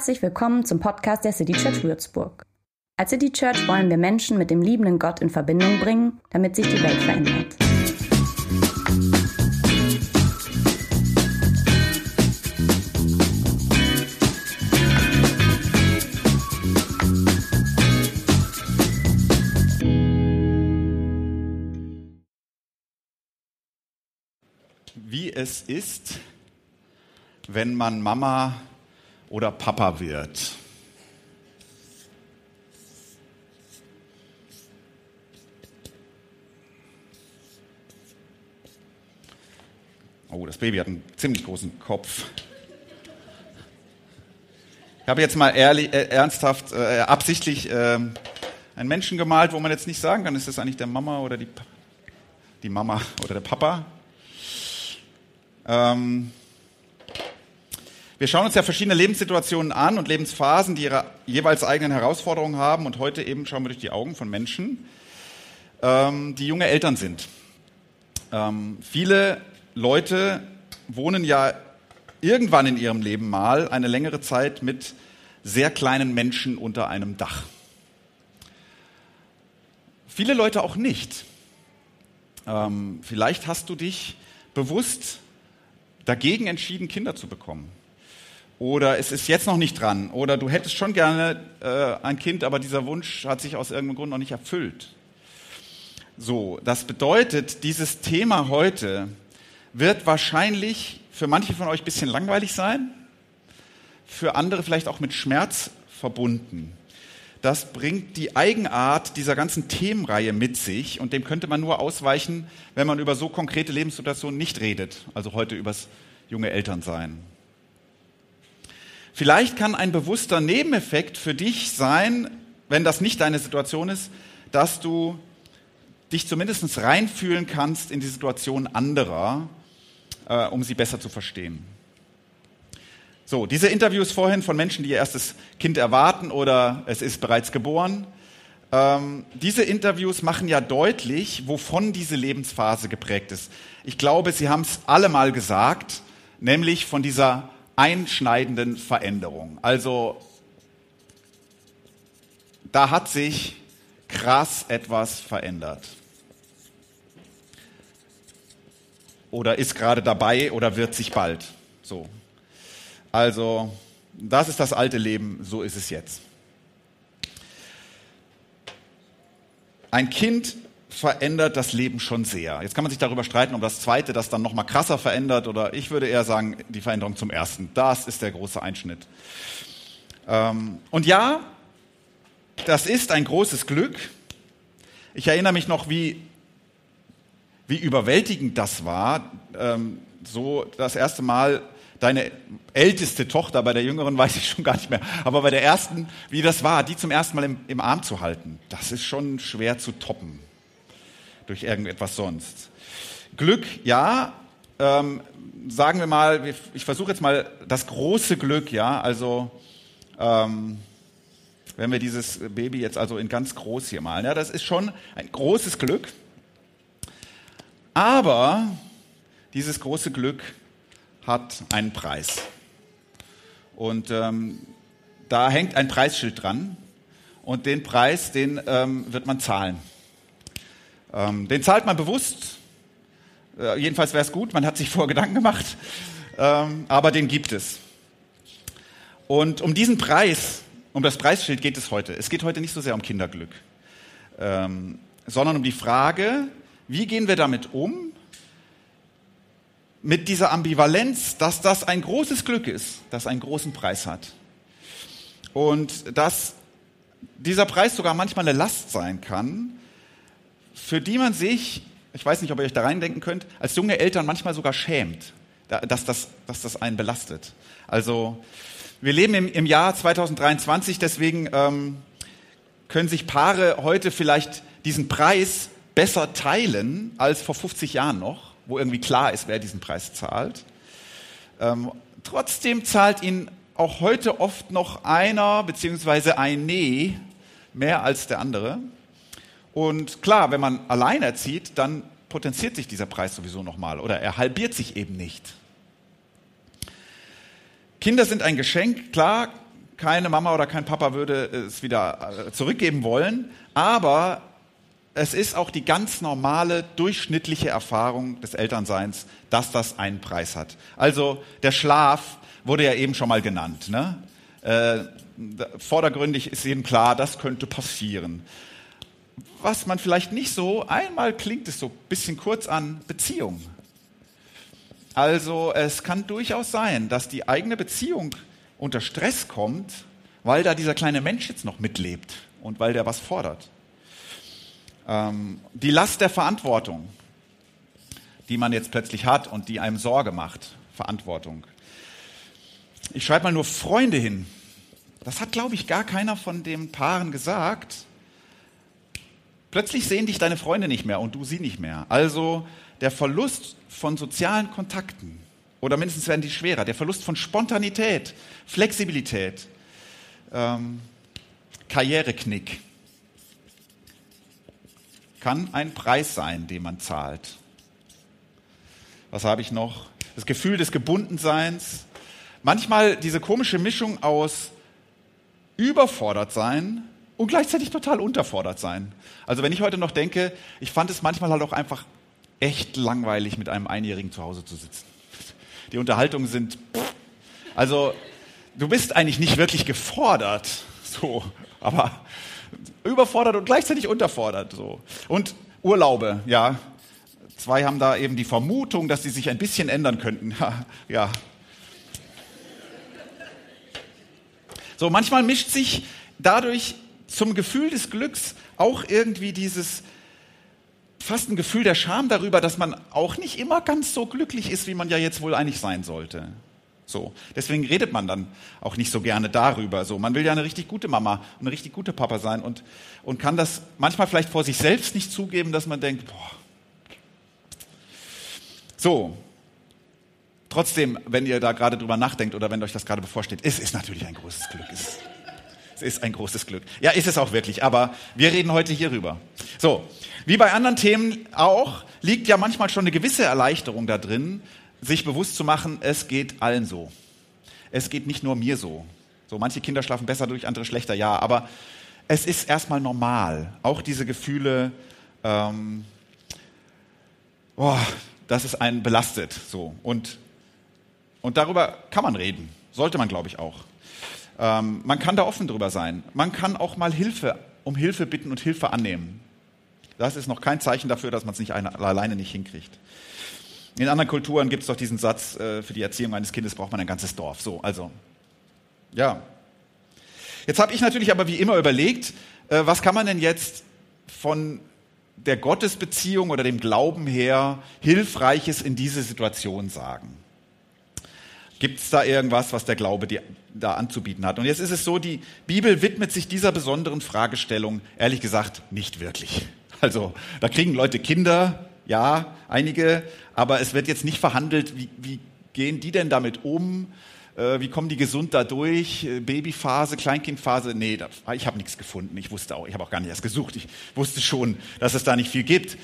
Herzlich willkommen zum Podcast der City Church Würzburg. Als City Church wollen wir Menschen mit dem liebenden Gott in Verbindung bringen, damit sich die Welt verändert. Wie es ist, wenn man Mama oder Papa wird. Oh, das Baby hat einen ziemlich großen Kopf. Ich habe jetzt mal ehrlich, äh, ernsthaft, äh, absichtlich äh, einen Menschen gemalt, wo man jetzt nicht sagen kann, ist das eigentlich der Mama oder die, die Mama oder der Papa. Ähm, wir schauen uns ja verschiedene Lebenssituationen an und Lebensphasen, die ihre jeweils eigenen Herausforderungen haben. Und heute eben schauen wir durch die Augen von Menschen, ähm, die junge Eltern sind. Ähm, viele Leute wohnen ja irgendwann in ihrem Leben mal eine längere Zeit mit sehr kleinen Menschen unter einem Dach. Viele Leute auch nicht. Ähm, vielleicht hast du dich bewusst dagegen entschieden, Kinder zu bekommen oder es ist jetzt noch nicht dran oder du hättest schon gerne äh, ein Kind, aber dieser Wunsch hat sich aus irgendeinem Grund noch nicht erfüllt. So, das bedeutet, dieses Thema heute wird wahrscheinlich für manche von euch ein bisschen langweilig sein, für andere vielleicht auch mit Schmerz verbunden. Das bringt die Eigenart dieser ganzen Themenreihe mit sich und dem könnte man nur ausweichen, wenn man über so konkrete Lebenssituationen nicht redet, also heute übers junge Elternsein. Vielleicht kann ein bewusster Nebeneffekt für dich sein, wenn das nicht deine Situation ist, dass du dich zumindest reinfühlen kannst in die Situation anderer, äh, um sie besser zu verstehen. So, diese Interviews vorhin von Menschen, die ihr erstes Kind erwarten oder es ist bereits geboren, ähm, diese Interviews machen ja deutlich, wovon diese Lebensphase geprägt ist. Ich glaube, Sie haben es alle mal gesagt, nämlich von dieser einschneidenden Veränderung. Also da hat sich krass etwas verändert. Oder ist gerade dabei oder wird sich bald. So. Also, das ist das alte Leben, so ist es jetzt. Ein Kind verändert das Leben schon sehr. Jetzt kann man sich darüber streiten, ob das zweite das dann noch mal krasser verändert oder ich würde eher sagen, die Veränderung zum ersten. Das ist der große Einschnitt. Ähm, und ja, das ist ein großes Glück. Ich erinnere mich noch, wie, wie überwältigend das war, ähm, so das erste Mal deine älteste Tochter, bei der jüngeren weiß ich schon gar nicht mehr, aber bei der ersten, wie das war, die zum ersten Mal im, im Arm zu halten, das ist schon schwer zu toppen durch irgendetwas sonst. Glück, ja, ähm, sagen wir mal, ich versuche jetzt mal das große Glück, ja, also ähm, wenn wir dieses Baby jetzt also in ganz groß hier malen, ja, das ist schon ein großes Glück. Aber dieses große Glück hat einen Preis. Und ähm, da hängt ein Preisschild dran. Und den Preis, den ähm, wird man zahlen. Ähm, den zahlt man bewusst. Äh, jedenfalls wäre es gut, man hat sich vorher Gedanken gemacht. Ähm, aber den gibt es. Und um diesen Preis, um das Preisschild geht es heute. Es geht heute nicht so sehr um Kinderglück, ähm, sondern um die Frage, wie gehen wir damit um, mit dieser Ambivalenz, dass das ein großes Glück ist, das einen großen Preis hat. Und dass dieser Preis sogar manchmal eine Last sein kann, für die man sich, ich weiß nicht, ob ihr euch da reindenken könnt, als junge Eltern manchmal sogar schämt, dass das, dass das einen belastet. Also wir leben im, im Jahr 2023, deswegen ähm, können sich Paare heute vielleicht diesen Preis besser teilen als vor 50 Jahren noch, wo irgendwie klar ist, wer diesen Preis zahlt. Ähm, trotzdem zahlt ihn auch heute oft noch einer beziehungsweise ein Nee mehr als der andere. Und klar, wenn man allein erzieht, dann potenziert sich dieser Preis sowieso nochmal oder er halbiert sich eben nicht. Kinder sind ein Geschenk, klar, keine Mama oder kein Papa würde es wieder äh, zurückgeben wollen, aber es ist auch die ganz normale, durchschnittliche Erfahrung des Elternseins, dass das einen Preis hat. Also der Schlaf wurde ja eben schon mal genannt. Ne? Äh, vordergründig ist jedem klar, das könnte passieren. Was man vielleicht nicht so, einmal klingt es so ein bisschen kurz an, Beziehung. Also es kann durchaus sein, dass die eigene Beziehung unter Stress kommt, weil da dieser kleine Mensch jetzt noch mitlebt und weil der was fordert. Ähm, die Last der Verantwortung, die man jetzt plötzlich hat und die einem Sorge macht, Verantwortung. Ich schreibe mal nur Freunde hin. Das hat, glaube ich, gar keiner von den Paaren gesagt. Plötzlich sehen dich deine Freunde nicht mehr und du sie nicht mehr. Also der Verlust von sozialen Kontakten, oder mindestens werden die schwerer, der Verlust von Spontanität, Flexibilität, ähm, Karriereknick, kann ein Preis sein, den man zahlt. Was habe ich noch? Das Gefühl des Gebundenseins. Manchmal diese komische Mischung aus überfordert sein und gleichzeitig total unterfordert sein. Also wenn ich heute noch denke, ich fand es manchmal halt auch einfach echt langweilig, mit einem Einjährigen zu Hause zu sitzen. Die Unterhaltungen sind, also du bist eigentlich nicht wirklich gefordert, so, aber überfordert und gleichzeitig unterfordert, so. Und Urlaube, ja. Zwei haben da eben die Vermutung, dass sie sich ein bisschen ändern könnten. ja. So, manchmal mischt sich dadurch zum Gefühl des Glücks auch irgendwie dieses fast ein Gefühl der Scham darüber, dass man auch nicht immer ganz so glücklich ist, wie man ja jetzt wohl eigentlich sein sollte. So. Deswegen redet man dann auch nicht so gerne darüber. So. Man will ja eine richtig gute Mama und eine richtig gute Papa sein und, und kann das manchmal vielleicht vor sich selbst nicht zugeben, dass man denkt, boah. So. Trotzdem, wenn ihr da gerade drüber nachdenkt oder wenn euch das gerade bevorsteht, es ist natürlich ein großes Glück. Es es ist ein großes Glück. Ja, ist es auch wirklich, aber wir reden heute hierüber. So, wie bei anderen Themen auch, liegt ja manchmal schon eine gewisse Erleichterung da drin, sich bewusst zu machen, es geht allen so. Es geht nicht nur mir so. So, manche Kinder schlafen besser durch, andere schlechter, ja, aber es ist erstmal normal. Auch diese Gefühle, ähm, oh, dass es einen belastet, so. Und, und darüber kann man reden. Sollte man, glaube ich, auch. Ähm, man kann da offen drüber sein. Man kann auch mal Hilfe, um Hilfe bitten und Hilfe annehmen. Das ist noch kein Zeichen dafür, dass man es nicht alleine nicht hinkriegt. In anderen Kulturen gibt es doch diesen Satz, äh, für die Erziehung eines Kindes braucht man ein ganzes Dorf. So, also, ja. Jetzt habe ich natürlich aber wie immer überlegt, äh, was kann man denn jetzt von der Gottesbeziehung oder dem Glauben her Hilfreiches in diese Situation sagen? Gibt es da irgendwas, was der Glaube die, da anzubieten hat? Und jetzt ist es so, die Bibel widmet sich dieser besonderen Fragestellung, ehrlich gesagt, nicht wirklich. Also da kriegen Leute Kinder, ja, einige, aber es wird jetzt nicht verhandelt, wie, wie gehen die denn damit um? Äh, wie kommen die gesund da durch? Äh, Babyphase, Kleinkindphase? Nee, ich habe nichts gefunden. Ich wusste auch, ich habe auch gar nicht erst gesucht. Ich wusste schon, dass es da nicht viel gibt.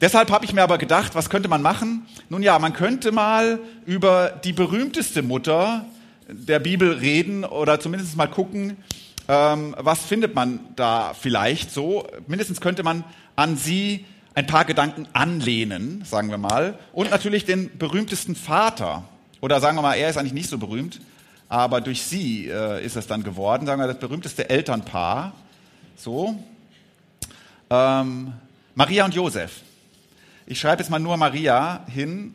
Deshalb habe ich mir aber gedacht, was könnte man machen? Nun ja, man könnte mal über die berühmteste Mutter der Bibel reden oder zumindest mal gucken, ähm, was findet man da vielleicht so. Mindestens könnte man an sie ein paar Gedanken anlehnen, sagen wir mal. Und natürlich den berühmtesten Vater. Oder sagen wir mal, er ist eigentlich nicht so berühmt, aber durch sie äh, ist es dann geworden. Sagen wir das berühmteste Elternpaar. So. Ähm, Maria und Josef. Ich schreibe jetzt mal nur Maria hin.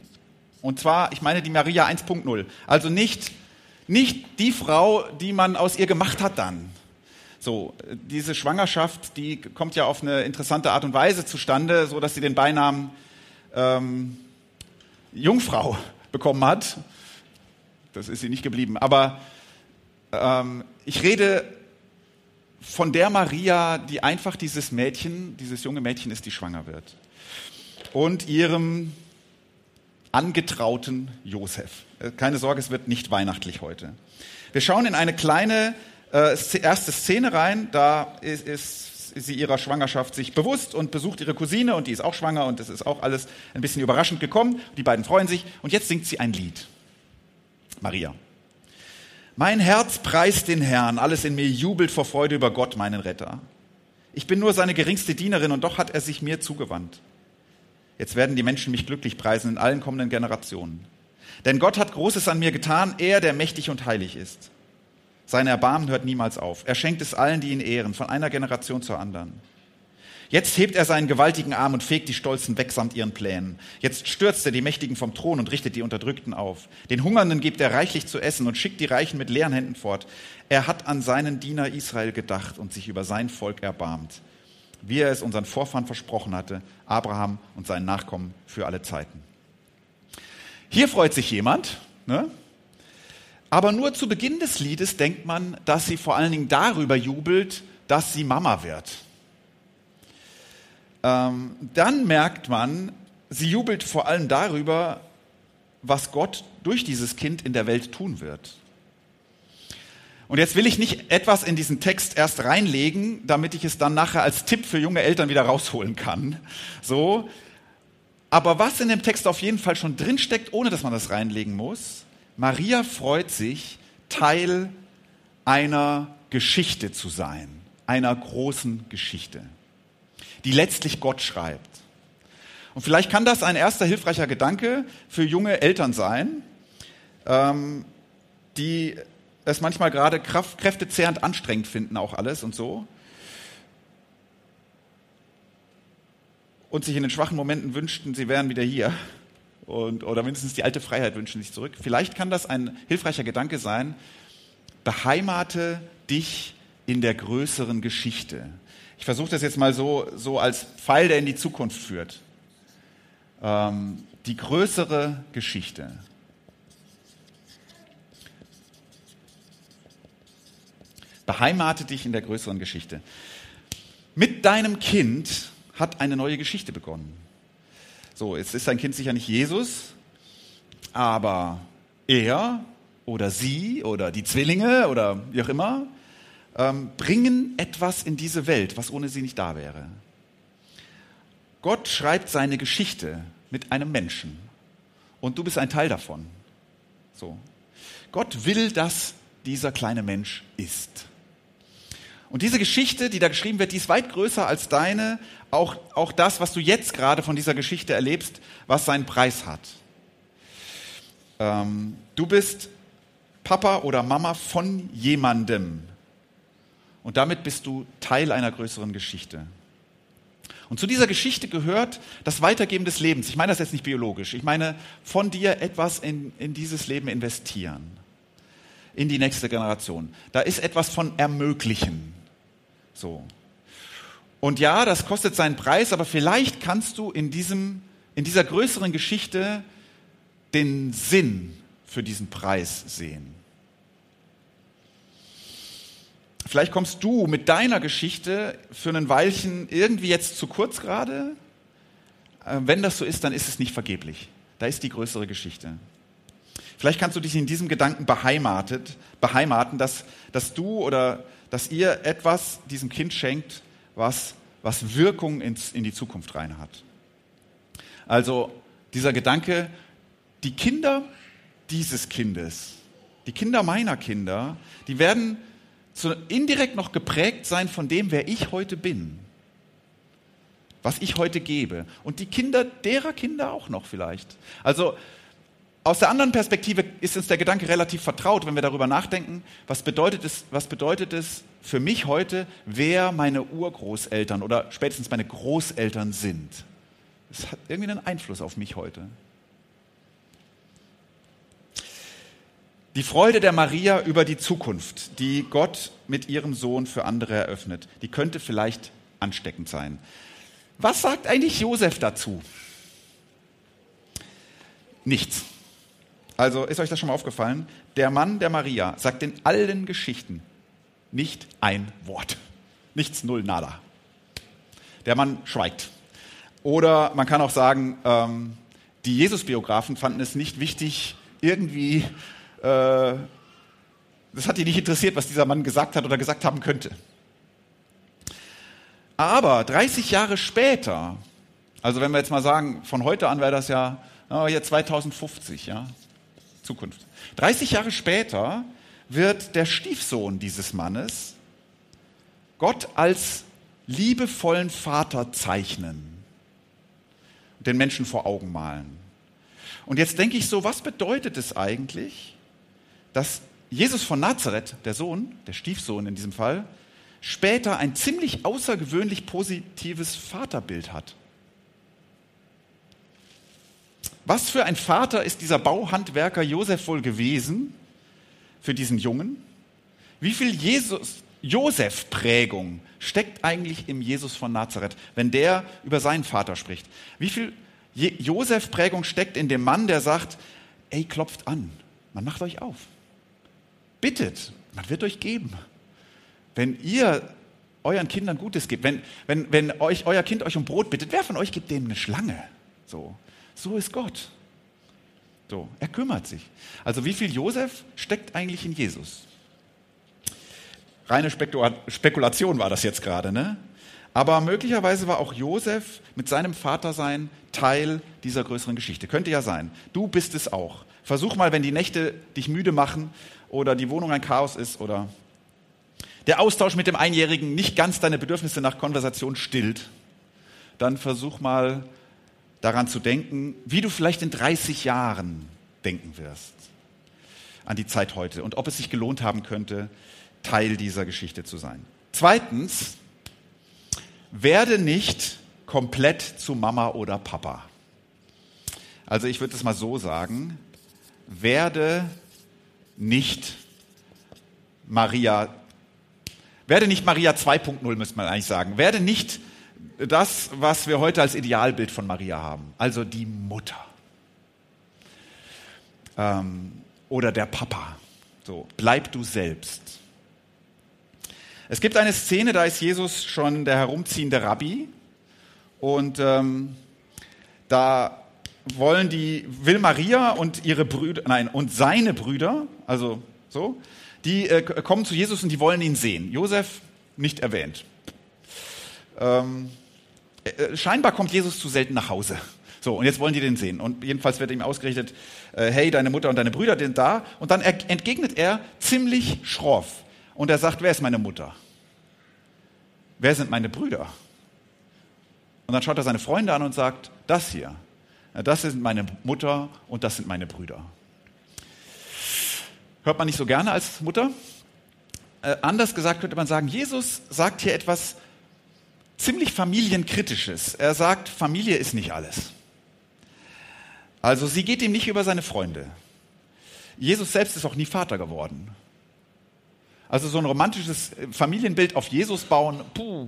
Und zwar, ich meine die Maria 1.0. Also nicht, nicht die Frau, die man aus ihr gemacht hat dann. So, diese Schwangerschaft, die kommt ja auf eine interessante Art und Weise zustande, so dass sie den Beinamen ähm, Jungfrau bekommen hat. Das ist sie nicht geblieben. Aber ähm, ich rede von der Maria, die einfach dieses Mädchen, dieses junge Mädchen ist, die schwanger wird und ihrem angetrauten Josef. Äh, keine Sorge, es wird nicht weihnachtlich heute. Wir schauen in eine kleine äh, erste Szene rein. Da ist, ist sie ihrer Schwangerschaft sich bewusst und besucht ihre Cousine und die ist auch schwanger und es ist auch alles ein bisschen überraschend gekommen. Die beiden freuen sich und jetzt singt sie ein Lied. Maria. Mein Herz preist den Herrn, alles in mir jubelt vor Freude über Gott, meinen Retter. Ich bin nur seine geringste Dienerin und doch hat er sich mir zugewandt. Jetzt werden die Menschen mich glücklich preisen in allen kommenden Generationen. Denn Gott hat Großes an mir getan, er, der mächtig und heilig ist. Sein Erbarmen hört niemals auf. Er schenkt es allen, die ihn ehren, von einer Generation zur anderen. Jetzt hebt er seinen gewaltigen Arm und fegt die Stolzen weg samt ihren Plänen. Jetzt stürzt er die Mächtigen vom Thron und richtet die Unterdrückten auf. Den Hungernden gibt er reichlich zu essen und schickt die Reichen mit leeren Händen fort. Er hat an seinen Diener Israel gedacht und sich über sein Volk erbarmt, wie er es unseren Vorfahren versprochen hatte, Abraham und seinen Nachkommen für alle Zeiten. Hier freut sich jemand, ne? aber nur zu Beginn des Liedes denkt man, dass sie vor allen Dingen darüber jubelt, dass sie Mama wird ähm, dann merkt man, sie jubelt vor allem darüber, was Gott durch dieses Kind in der Welt tun wird. Und jetzt will ich nicht etwas in diesen Text erst reinlegen, damit ich es dann nachher als Tipp für junge Eltern wieder rausholen kann. So. Aber was in dem Text auf jeden Fall schon drinsteckt, ohne dass man das reinlegen muss, Maria freut sich, Teil einer Geschichte zu sein, einer großen Geschichte die letztlich Gott schreibt. Und vielleicht kann das ein erster hilfreicher Gedanke für junge Eltern sein, ähm, die es manchmal gerade kräftezehrend anstrengend finden, auch alles und so. Und sich in den schwachen Momenten wünschten, sie wären wieder hier. Und, oder mindestens die alte Freiheit wünschen sich zurück. Vielleicht kann das ein hilfreicher Gedanke sein. Beheimate dich in der größeren Geschichte. Ich versuche das jetzt mal so, so als Pfeil, der in die Zukunft führt. Ähm, die größere Geschichte. Beheimate dich in der größeren Geschichte. Mit deinem Kind hat eine neue Geschichte begonnen. So, jetzt ist dein Kind sicher nicht Jesus, aber er oder sie oder die Zwillinge oder wie auch immer ähm, bringen etwas in diese Welt, was ohne sie nicht da wäre. Gott schreibt seine Geschichte mit einem Menschen und du bist ein Teil davon. So. Gott will, dass dieser kleine Mensch ist. Und diese Geschichte, die da geschrieben wird, die ist weit größer als deine, auch, auch das, was du jetzt gerade von dieser Geschichte erlebst, was seinen Preis hat. Ähm, du bist Papa oder Mama von jemandem. Und damit bist du Teil einer größeren Geschichte. Und zu dieser Geschichte gehört das Weitergeben des Lebens. Ich meine das jetzt nicht biologisch. Ich meine von dir etwas in, in dieses Leben investieren. In die nächste Generation. Da ist etwas von ermöglichen. So. Und ja, das kostet seinen Preis, aber vielleicht kannst du in diesem, in dieser größeren Geschichte den Sinn für diesen Preis sehen. Vielleicht kommst du mit deiner Geschichte für einen Weilchen irgendwie jetzt zu kurz gerade. Äh, wenn das so ist, dann ist es nicht vergeblich. Da ist die größere Geschichte. Vielleicht kannst du dich in diesem Gedanken beheimatet, beheimaten, dass, dass du oder dass ihr etwas diesem Kind schenkt, was, was Wirkung ins, in die Zukunft rein hat. Also dieser Gedanke, die Kinder dieses Kindes, die Kinder meiner Kinder, die werden zu, indirekt noch geprägt sein von dem, wer ich heute bin, was ich heute gebe. Und die Kinder derer Kinder auch noch vielleicht. Also aus der anderen Perspektive ist uns der Gedanke relativ vertraut, wenn wir darüber nachdenken, was bedeutet es, was bedeutet es für mich heute, wer meine Urgroßeltern oder spätestens meine Großeltern sind. Das hat irgendwie einen Einfluss auf mich heute. Die Freude der Maria über die Zukunft, die Gott mit ihrem Sohn für andere eröffnet, die könnte vielleicht ansteckend sein. Was sagt eigentlich Josef dazu? Nichts. Also ist euch das schon mal aufgefallen? Der Mann der Maria sagt in allen Geschichten nicht ein Wort. Nichts, null, nada. Der Mann schweigt. Oder man kann auch sagen, ähm, die Jesus-Biografen fanden es nicht wichtig, irgendwie äh, das hat die nicht interessiert, was dieser Mann gesagt hat oder gesagt haben könnte. Aber 30 Jahre später, also wenn wir jetzt mal sagen, von heute an wäre das ja oh, jetzt 2050, ja, Zukunft. 30 Jahre später wird der Stiefsohn dieses Mannes Gott als liebevollen Vater zeichnen, den Menschen vor Augen malen. Und jetzt denke ich so, was bedeutet es eigentlich, dass Jesus von Nazareth, der Sohn, der Stiefsohn in diesem Fall, später ein ziemlich außergewöhnlich positives Vaterbild hat? Was für ein Vater ist dieser Bauhandwerker Josef wohl gewesen für diesen Jungen? Wie viel Jesus, Josef-Prägung steckt eigentlich im Jesus von Nazareth, wenn der über seinen Vater spricht? Wie viel Josef-Prägung steckt in dem Mann, der sagt, ey, klopft an, man macht euch auf. Bittet, man wird euch geben. Wenn ihr euren Kindern Gutes gibt, wenn, wenn, wenn euch, euer Kind euch um Brot bittet, wer von euch gibt dem eine Schlange? So. So ist Gott. So, er kümmert sich. Also wie viel Josef steckt eigentlich in Jesus? Reine Spekulation war das jetzt gerade, ne? Aber möglicherweise war auch Josef mit seinem Vatersein Teil dieser größeren Geschichte. Könnte ja sein. Du bist es auch. Versuch mal, wenn die Nächte dich müde machen oder die Wohnung ein Chaos ist oder der Austausch mit dem Einjährigen nicht ganz deine Bedürfnisse nach Konversation stillt, dann versuch mal daran zu denken, wie du vielleicht in 30 Jahren denken wirst an die Zeit heute und ob es sich gelohnt haben könnte, Teil dieser Geschichte zu sein. Zweitens, werde nicht komplett zu Mama oder Papa. Also ich würde es mal so sagen, werde nicht Maria, werde nicht Maria 2.0, müsste man eigentlich sagen. Werde nicht das, was wir heute als Idealbild von Maria haben, also die Mutter ähm, oder der Papa. So, bleib du selbst. Es gibt eine Szene, da ist Jesus schon der herumziehende Rabbi und ähm, da wollen die will Maria und ihre Brüder, nein und seine Brüder, also so, die äh, kommen zu Jesus und die wollen ihn sehen. Josef nicht erwähnt. Ähm, äh, scheinbar kommt Jesus zu selten nach Hause. So, und jetzt wollen die den sehen. Und jedenfalls wird ihm ausgerichtet, äh, hey, deine Mutter und deine Brüder sind da. Und dann entgegnet er ziemlich schroff. Und er sagt, wer ist meine Mutter? Wer sind meine Brüder? Und dann schaut er seine Freunde an und sagt, das hier, das sind meine Mutter und das sind meine Brüder. Hört man nicht so gerne als Mutter? Äh, anders gesagt könnte man sagen, Jesus sagt hier etwas ziemlich familienkritisches. Er sagt, Familie ist nicht alles. Also sie geht ihm nicht über seine Freunde. Jesus selbst ist auch nie Vater geworden. Also so ein romantisches Familienbild auf Jesus bauen, puh,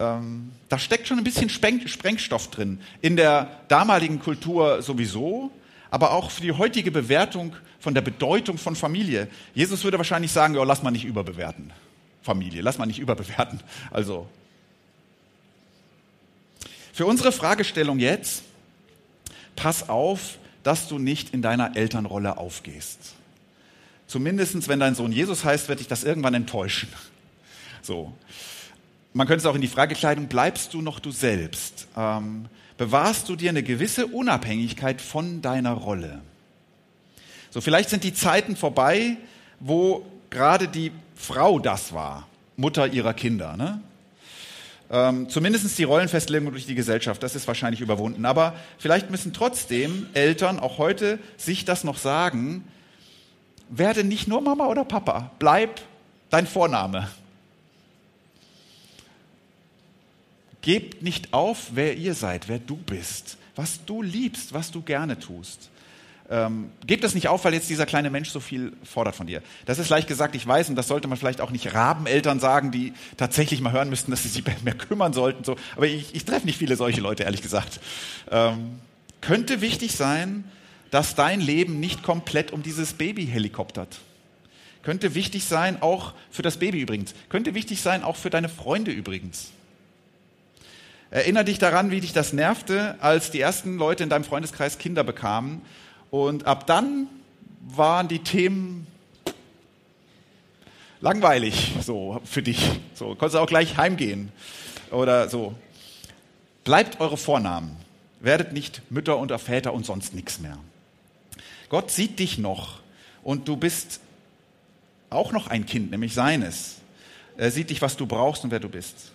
ähm, da steckt schon ein bisschen Sprengstoff drin. In der damaligen Kultur sowieso, aber auch für die heutige Bewertung von der Bedeutung von Familie. Jesus würde wahrscheinlich sagen, ja, lass mal nicht überbewerten. Familie, lass mal nicht überbewerten. Also für unsere Fragestellung jetzt, pass auf, dass du nicht in deiner Elternrolle aufgehst. Zumindest wenn dein Sohn Jesus heißt, wird dich das irgendwann enttäuschen. So. Man könnte es auch in die Frage kleiden, bleibst du noch du selbst? Ähm, bewahrst du dir eine gewisse Unabhängigkeit von deiner Rolle? So, vielleicht sind die Zeiten vorbei, wo gerade die Frau das war, Mutter ihrer Kinder. Ne? Ähm, zumindest die Rollenfestlegung durch die Gesellschaft, das ist wahrscheinlich überwunden. Aber vielleicht müssen trotzdem Eltern auch heute sich das noch sagen, werde nicht nur Mama oder Papa, bleib dein Vorname. Gebt nicht auf, wer ihr seid, wer du bist, was du liebst, was du gerne tust. Ähm, gib das nicht auf, weil jetzt dieser kleine Mensch so viel fordert von dir. Das ist leicht gesagt, ich weiß, und das sollte man vielleicht auch nicht Rabeneltern sagen, die tatsächlich mal hören müssten, dass sie sich mehr kümmern sollten. So. Aber ich, ich treffe nicht viele solche Leute, ehrlich gesagt. Ähm, könnte wichtig sein, dass dein Leben nicht komplett um dieses Baby helikoptert. Könnte wichtig sein, auch für das Baby übrigens. Könnte wichtig sein, auch für deine Freunde übrigens. Erinner dich daran, wie dich das nervte, als die ersten Leute in deinem Freundeskreis Kinder bekamen und ab dann waren die Themen langweilig so für dich. So konntest du auch gleich heimgehen oder so. Bleibt eure Vornamen. Werdet nicht Mütter und Väter und sonst nichts mehr. Gott sieht dich noch und du bist auch noch ein Kind, nämlich seines. Er sieht dich, was du brauchst und wer du bist.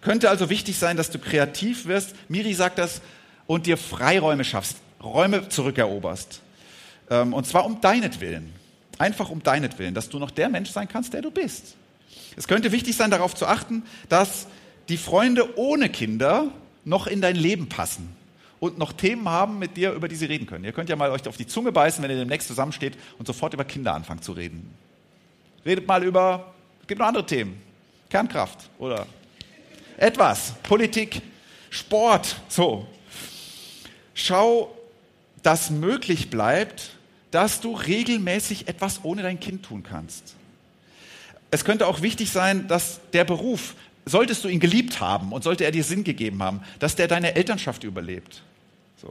Könnte also wichtig sein, dass du kreativ wirst. Miri sagt das und dir Freiräume schaffst, Räume zurückeroberst. Ähm, und zwar um deinetwillen. Einfach um deinetwillen, dass du noch der Mensch sein kannst, der du bist. Es könnte wichtig sein, darauf zu achten, dass die Freunde ohne Kinder noch in dein Leben passen und noch Themen haben mit dir, über die sie reden können. Ihr könnt ja mal euch auf die Zunge beißen, wenn ihr demnächst zusammensteht und sofort über Kinder anfangt zu reden. Redet mal über, es gibt noch andere Themen. Kernkraft oder etwas, Politik, Sport, so. Schau, dass möglich bleibt, dass du regelmäßig etwas ohne dein Kind tun kannst. Es könnte auch wichtig sein, dass der Beruf, solltest du ihn geliebt haben und sollte er dir Sinn gegeben haben, dass der deine Elternschaft überlebt. So.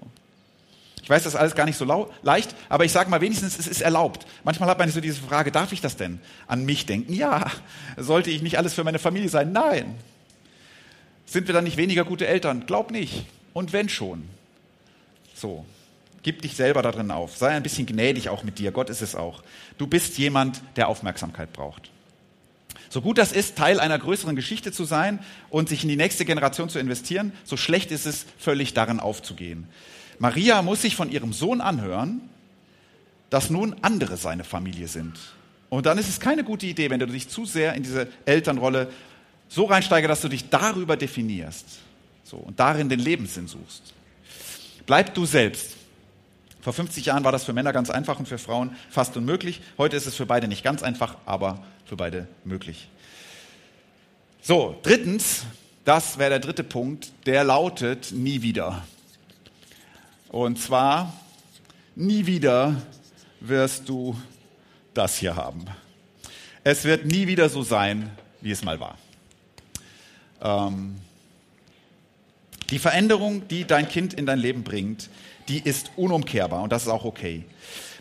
Ich weiß, das ist alles gar nicht so leicht, aber ich sage mal wenigstens, es ist erlaubt. Manchmal hat man so diese Frage, darf ich das denn an mich denken? Ja. Sollte ich nicht alles für meine Familie sein? Nein. Sind wir dann nicht weniger gute Eltern? Glaub nicht. Und wenn schon. So. Gib dich selber darin auf. Sei ein bisschen gnädig auch mit dir. Gott ist es auch. Du bist jemand, der Aufmerksamkeit braucht. So gut das ist, Teil einer größeren Geschichte zu sein und sich in die nächste Generation zu investieren, so schlecht ist es, völlig darin aufzugehen. Maria muss sich von ihrem Sohn anhören, dass nun andere seine Familie sind. Und dann ist es keine gute Idee, wenn du dich zu sehr in diese Elternrolle so reinsteigst, dass du dich darüber definierst so, und darin den Lebenssinn suchst. Bleib du selbst. Vor 50 Jahren war das für Männer ganz einfach und für Frauen fast unmöglich. Heute ist es für beide nicht ganz einfach, aber für beide möglich. So, drittens, das wäre der dritte Punkt, der lautet nie wieder. Und zwar, nie wieder wirst du das hier haben. Es wird nie wieder so sein, wie es mal war. Ähm, die Veränderung, die dein Kind in dein Leben bringt, die ist unumkehrbar und das ist auch okay.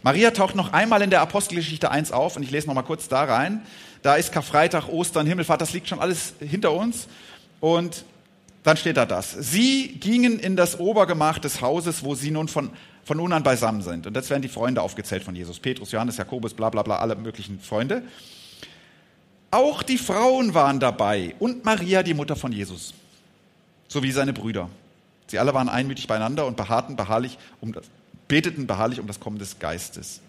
Maria taucht noch einmal in der Apostelgeschichte 1 auf und ich lese noch mal kurz da rein. Da ist Karfreitag, Ostern, Himmelfahrt, das liegt schon alles hinter uns und dann steht da das. Sie gingen in das Obergemach des Hauses, wo sie nun von, von nun an beisammen sind. Und jetzt werden die Freunde aufgezählt von Jesus. Petrus, Johannes, Jakobus, bla bla bla, alle möglichen Freunde. Auch die Frauen waren dabei und Maria, die Mutter von Jesus, sowie seine Brüder. Sie alle waren einmütig beieinander und beharrten beharrlich um das, beteten beharrlich um das Kommen des Geistes.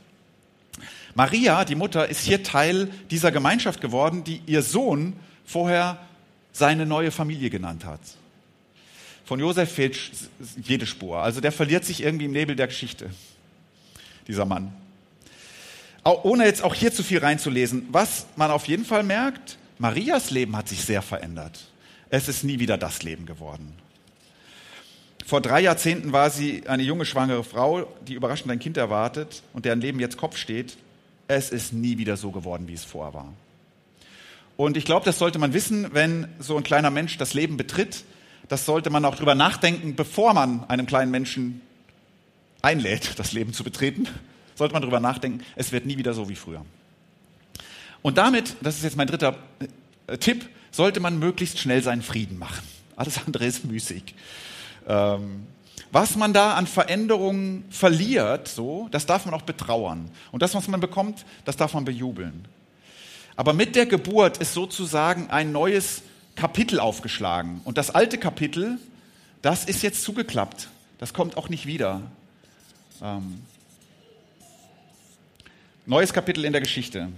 Maria, die Mutter, ist hier Teil dieser Gemeinschaft geworden, die ihr Sohn vorher seine neue Familie genannt hat. Von Josef fehlt jede Spur. Also der verliert sich irgendwie im Nebel der Geschichte, dieser Mann. Auch, ohne jetzt auch hier zu viel reinzulesen, was man auf jeden Fall merkt, Marias Leben hat sich sehr verändert. Es ist nie wieder das Leben geworden. Vor drei Jahrzehnten war sie eine junge schwangere Frau, die überraschend ein Kind erwartet und deren Leben jetzt Kopf steht. Es ist nie wieder so geworden, wie es vorher war. Und ich glaube, das sollte man wissen, wenn so ein kleiner Mensch das Leben betritt, das sollte man auch drüber nachdenken, bevor man einem kleinen Menschen einlädt, das Leben zu betreten. Sollte man drüber nachdenken, es wird nie wieder so wie früher. Und damit, das ist jetzt mein dritter äh, Tipp, sollte man möglichst schnell seinen Frieden machen. Alles andere ist müßig. Ähm, was man da an Veränderungen verliert, so, das darf man auch betrauern. Und das, was man bekommt, das darf man bejubeln. Aber mit der Geburt ist sozusagen ein neues Kapitel aufgeschlagen. Und das alte Kapitel, das ist jetzt zugeklappt. Das kommt auch nicht wieder. Ähm, neues Kapitel in der Geschichte.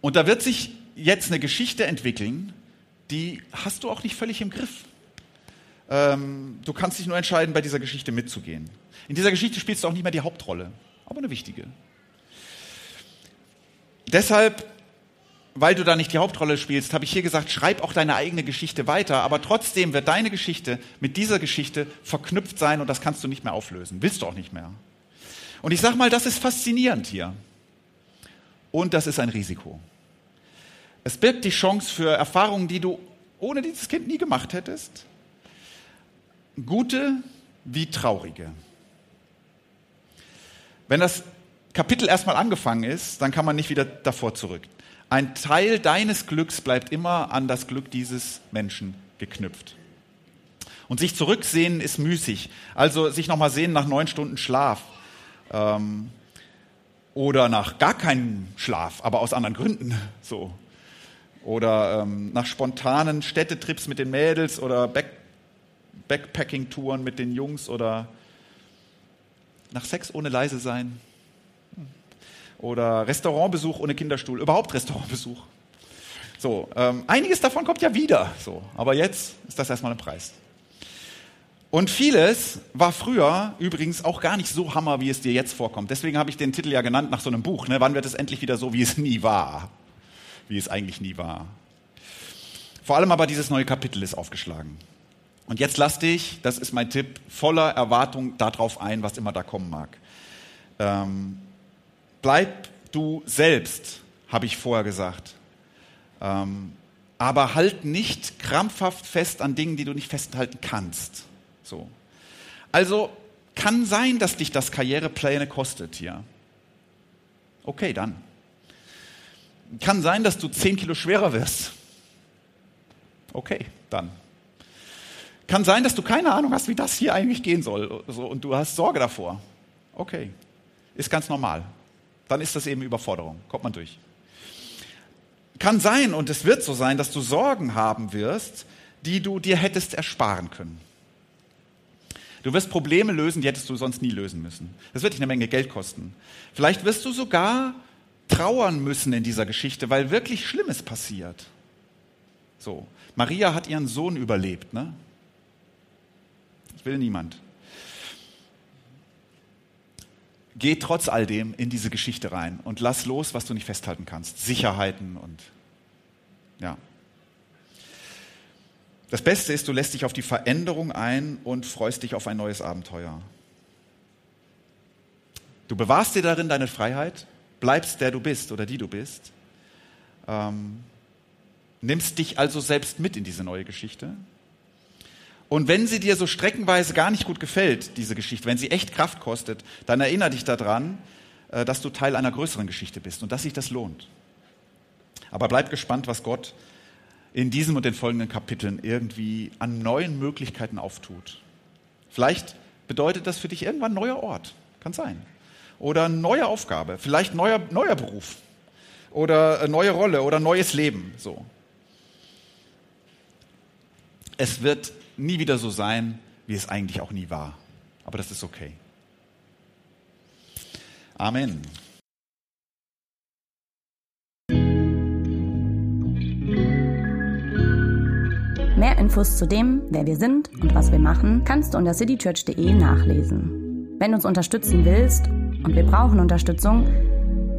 Und da wird sich jetzt eine Geschichte entwickeln, die hast du auch nicht völlig im Griff. Ähm, du kannst dich nur entscheiden, bei dieser Geschichte mitzugehen. In dieser Geschichte spielst du auch nicht mehr die Hauptrolle, aber eine wichtige. Deshalb weil du da nicht die Hauptrolle spielst, habe ich hier gesagt, schreib auch deine eigene Geschichte weiter, aber trotzdem wird deine Geschichte mit dieser Geschichte verknüpft sein und das kannst du nicht mehr auflösen. Willst du auch nicht mehr. Und ich sage mal, das ist faszinierend hier. Und das ist ein Risiko. Es birgt die Chance für Erfahrungen, die du ohne dieses Kind nie gemacht hättest. Gute wie traurige. Wenn das Kapitel erstmal angefangen ist, dann kann man nicht wieder davor zurück. Ein Teil deines Glücks bleibt immer an das Glück dieses Menschen geknüpft. Und sich zurücksehen ist müßig. Also sich nochmal sehen nach neun Stunden Schlaf. Ähm, Oder nach gar keinem Schlaf, aber aus anderen Gründen. So. Oder ähm, nach spontanen Städtetrips mit den Mädels oder Back Backpacking-Touren mit den Jungs oder nach Sex ohne leise sein. Oder Restaurantbesuch ohne Kinderstuhl. Überhaupt Restaurantbesuch. So, ähm, einiges davon kommt ja wieder. So, aber jetzt ist das erstmal ein Preis. Und vieles war früher übrigens auch gar nicht so Hammer, wie es dir jetzt vorkommt. Deswegen habe ich den Titel ja genannt nach so einem Buch. Ne? Wann wird es endlich wieder so, wie es nie war? Wie es eigentlich nie war. Vor allem aber dieses neue Kapitel ist aufgeschlagen. Und jetzt lass dich, das ist mein Tipp, voller Erwartung darauf ein, was immer da kommen mag. Ähm, bleib du selbst, habe ich vorher gesagt. Ähm, aber halt nicht krampfhaft fest an Dingen, die du nicht festhalten kannst. So. Also kann sein, dass dich das Karrierepläne kostet hier. Okay, dann. Kann sein, dass du 10 Kilo schwerer wirst. Okay, dann. Kann sein, dass du keine Ahnung hast, wie das hier eigentlich gehen soll so, und du hast Sorge davor. Okay, ist ganz normal. Dann ist das eben Überforderung. Kommt man durch. Kann sein, und es wird so sein, dass du Sorgen haben wirst, die du dir hättest ersparen können. Du wirst Probleme lösen, die hättest du sonst nie lösen müssen. Das wird dich eine Menge Geld kosten. Vielleicht wirst du sogar trauern müssen in dieser Geschichte, weil wirklich Schlimmes passiert. So. Maria hat ihren Sohn überlebt, ne? Das will niemand. Geh trotz all dem in diese Geschichte rein und lass los, was du nicht festhalten kannst. Sicherheiten und ja. Das Beste ist, du lässt dich auf die Veränderung ein und freust dich auf ein neues Abenteuer. Du bewahrst dir darin deine Freiheit, bleibst der du bist oder die du bist, ähm, nimmst dich also selbst mit in diese neue Geschichte. Und wenn sie dir so streckenweise gar nicht gut gefällt, diese Geschichte, wenn sie echt Kraft kostet, dann erinnere dich daran, äh, dass du Teil einer größeren Geschichte bist und dass sich das lohnt. Aber bleib gespannt, was Gott in diesem und den folgenden Kapiteln irgendwie an neuen Möglichkeiten auftut. Vielleicht bedeutet das für dich irgendwann neuer Ort, kann sein. Oder neue Aufgabe, vielleicht neuer, neuer Beruf oder eine neue Rolle oder neues Leben. So. Es wird nie wieder so sein, wie es eigentlich auch nie war. Aber das ist okay. Amen. Mehr Infos zu dem, wer wir sind und was wir machen, kannst du unter citychurch.de nachlesen. Wenn du uns unterstützen willst, und wir brauchen Unterstützung,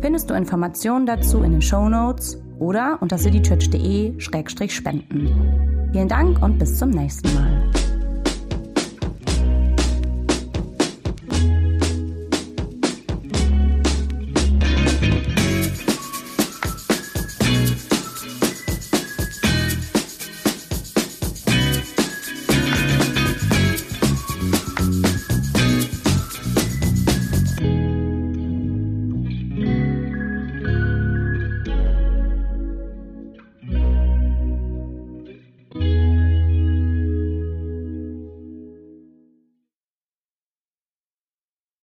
findest du Informationen dazu in den Show Notes oder unter citychurch.de-spenden. Vielen Dank und bis zum nächsten Mal.